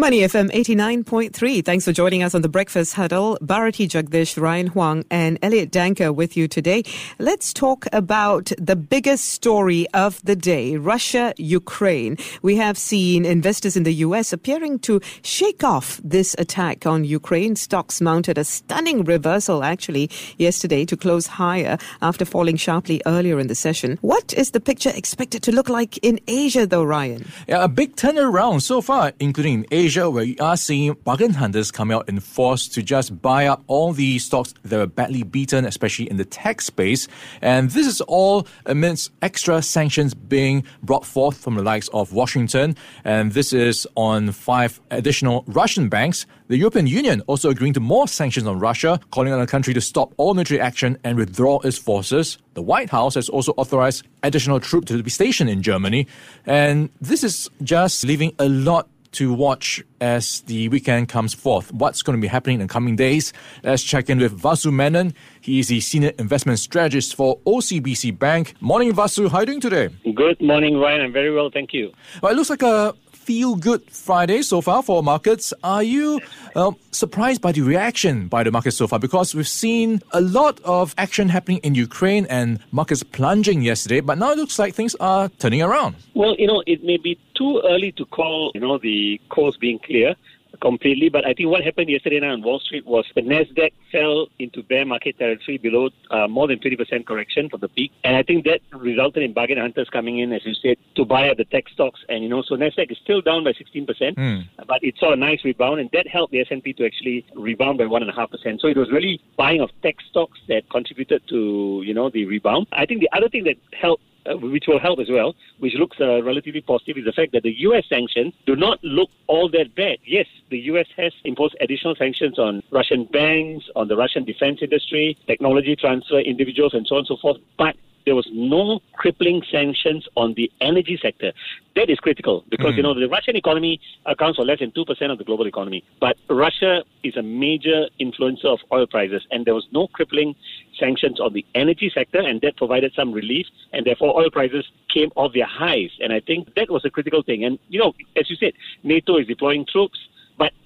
Money FM 89.3. Thanks for joining us on the Breakfast Huddle. Bharati Jagdish, Ryan Huang, and Elliot Danker with you today. Let's talk about the biggest story of the day Russia Ukraine. We have seen investors in the US appearing to shake off this attack on Ukraine. Stocks mounted a stunning reversal actually yesterday to close higher after falling sharply earlier in the session. What is the picture expected to look like in Asia, though, Ryan? Yeah, a big turnaround so far, including Asia. Asia, where you are seeing bargain hunters come out in force to just buy up all the stocks that are badly beaten, especially in the tech space. And this is all amidst extra sanctions being brought forth from the likes of Washington. And this is on five additional Russian banks. The European Union also agreeing to more sanctions on Russia, calling on the country to stop all military action and withdraw its forces. The White House has also authorized additional troops to be stationed in Germany. And this is just leaving a lot to watch as the weekend comes forth. What's going to be happening in the coming days? Let's check in with Vasu Menon. He is the senior investment strategist for OCBC Bank. Morning, Vasu. How are you doing today? Good morning, Ryan. I'm very well, thank you. Well, it looks like a feel good Friday so far for markets. Are you uh, surprised by the reaction by the market so far? Because we've seen a lot of action happening in Ukraine and markets plunging yesterday, but now it looks like things are turning around. Well, you know, it may be too early to call, you know, the course being clear completely. But I think what happened yesterday night on Wall Street was the Nasdaq fell into bear market territory below uh, more than 20% correction from the peak, and I think that resulted in bargain hunters coming in, as you said, to buy at the tech stocks. And you know, so Nasdaq is still down by 16%, mm. but it saw a nice rebound, and that helped the S&P to actually rebound by one and a half percent. So it was really buying of tech stocks that contributed to you know the rebound. I think the other thing that helped uh, which will help as well, which looks uh, relatively positive, is the fact that the U.S. sanctions do not look all that bad. Yes, the U.S. has imposed additional sanctions on Russian banks, on the Russian defense industry, technology transfer, individuals, and so on and so forth. But there was no crippling sanctions on the energy sector. That is critical because, mm. you know, the Russian economy accounts for less than 2% of the global economy. But Russia is a major influencer of oil prices, and there was no crippling sanctions on the energy sector, and that provided some relief, and therefore oil prices came off their highs. And I think that was a critical thing. And, you know, as you said, NATO is deploying troops,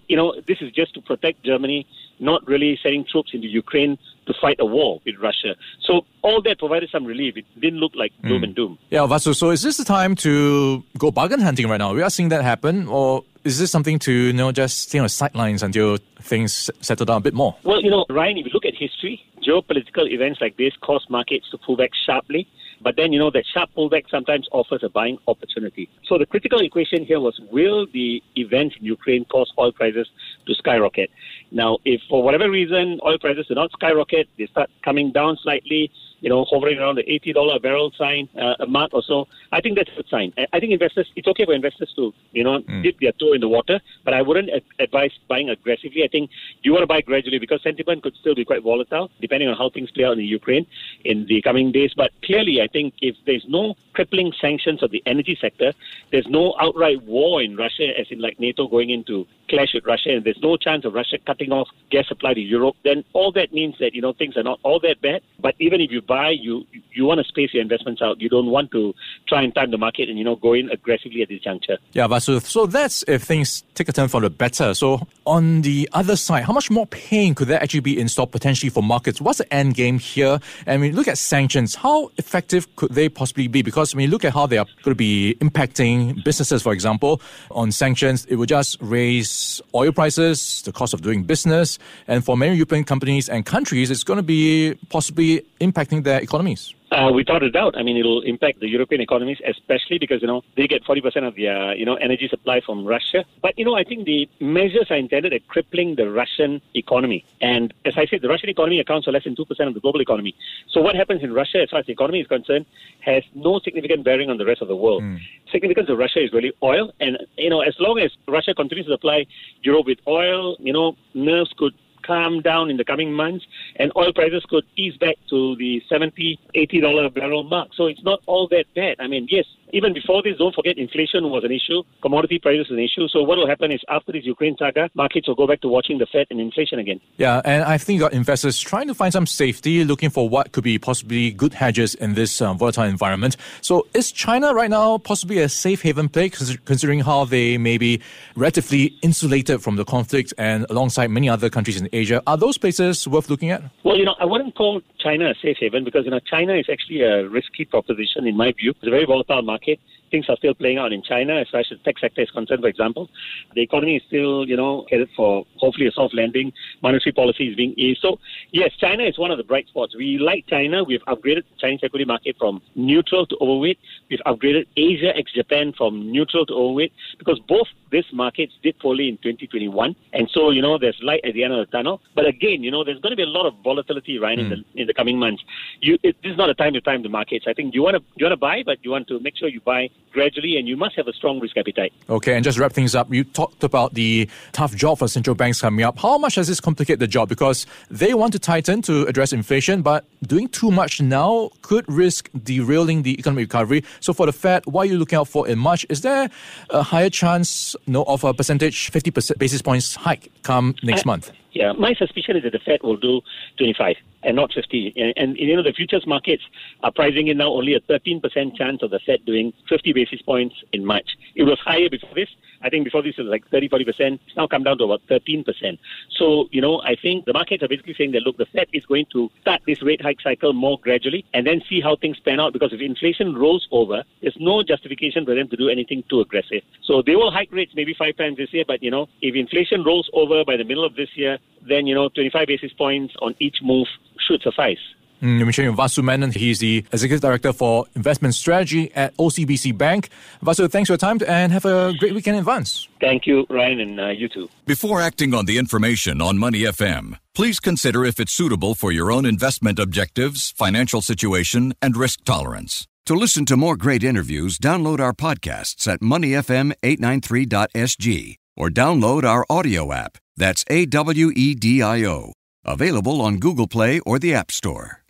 you know, this is just to protect Germany, not really sending troops into Ukraine to fight a war with Russia. So all that provided some relief. It didn't look like doom mm. and doom. Yeah, Vasu, so is this the time to go bargain hunting right now? We are seeing that happen, or is this something to you know just stay on the sidelines until things settle down a bit more? Well, you know, Ryan, if you look at history, geopolitical events like this cause markets to pull back sharply. But then, you know, that sharp pullback sometimes offers a buying opportunity. So the critical equation here was will the event in Ukraine cause oil prices to skyrocket? Now, if for whatever reason oil prices do not skyrocket, they start coming down slightly, you know, hovering around the $80 a barrel sign, uh, a mark or so, I think that's a good sign. I think investors, it's okay for investors to, you know, mm. dip their toe in the water, but I wouldn't advise buying aggressively. I think you want to buy gradually because sentiment could still be quite volatile depending on how things play out in Ukraine in the coming days. But clearly, I think if there's no crippling sanctions of the energy sector, there's no outright war in Russia, as in like NATO going into clash with Russia, and there's no chance of Russia cutting off gas supply to Europe, then all that means that, you know, things are not all that bad. But even if you buy buy, you you want to space your investments out. You don't want to try and time the market and you know go in aggressively at this juncture. Yeah, Vasu. So that's if things take a turn for the better. So on the other side, how much more pain could there actually be in store potentially for markets? What's the end game here? And when you look at sanctions, how effective could they possibly be? Because when you look at how they are going to be impacting businesses, for example, on sanctions, it will just raise oil prices, the cost of doing business, and for many European companies and countries, it's going to be possibly impacting their economies? Uh, without a doubt. I mean, it'll impact the European economies, especially because, you know, they get 40% of their, you know, energy supply from Russia. But, you know, I think the measures are intended at crippling the Russian economy. And as I said, the Russian economy accounts for less than 2% of the global economy. So what happens in Russia, as far as the economy is concerned, has no significant bearing on the rest of the world. Mm. Significance of Russia is really oil. And, you know, as long as Russia continues to supply Europe with oil, you know, nerves could calm down in the coming months and oil prices could ease back to the 70 80 dollar a barrel mark so it's not all that bad i mean yes even before this, don't forget inflation was an issue, commodity prices an issue. So what will happen is after this Ukraine saga, markets will go back to watching the Fed and inflation again. Yeah, and I think investors trying to find some safety, looking for what could be possibly good hedges in this um, volatile environment. So is China right now possibly a safe haven play, considering how they may be relatively insulated from the conflict and alongside many other countries in Asia? Are those places worth looking at? Well, you know, I wouldn't call China a safe haven because, you know, China is actually a risky proposition in my view. It's a very volatile market things are still playing out in China as far as the tech sector is concerned, for example. The economy is still, you know, headed for hopefully a soft landing. Monetary policy is being eased. So, yes, China is one of the bright spots. We like China. We've upgraded the Chinese equity market from neutral to overweight. We've upgraded Asia ex Japan from neutral to overweight because both these markets did poorly in 2021. And so, you know, there's light at the end of the tunnel. But again, you know, there's going to be a lot of volatility, right, mm. in, the, hmm. in the coming months. You, it, this is not a time to time the markets. I think you want to you want to buy, but you want to make sure you buy gradually, and you must have a strong risk appetite. Okay, and just wrap things up, you talked about the tough job for central banks coming up. How much does this complicate the job? Because they want to tighten to address inflation, but doing too much now could risk derailing the economic recovery. So for the Fed, what are you looking out for in March? Is there a higher chance you know, of a percentage, 50 basis points hike come next month? Yeah, my suspicion is that the Fed will do 25 and not 50. And, and, you know, the futures markets are pricing in now only a 13% chance of the Fed doing 50 basis points in March. It was higher before this. I think before this it was like 30, 40%. It's now come down to about 13%. So, you know, I think the markets are basically saying that, look, the Fed is going to start this rate hike cycle more gradually and then see how things pan out because if inflation rolls over, there's no justification for them to do anything too aggressive. So they will hike rates maybe five times this year, but, you know, if inflation rolls over by the middle of this year, then, you know, 25 basis points on each move should suffice. Mm, Michelle Vasu Menon, he's the Executive Director for Investment Strategy at OCBC Bank. Vasu, thanks for your time and have a great weekend in advance. Thank you, Ryan, and uh, you too. Before acting on the information on Money FM, please consider if it's suitable for your own investment objectives, financial situation, and risk tolerance. To listen to more great interviews, download our podcasts at moneyfm893.sg or download our audio app. That's A W E D I O. Available on Google Play or the App Store.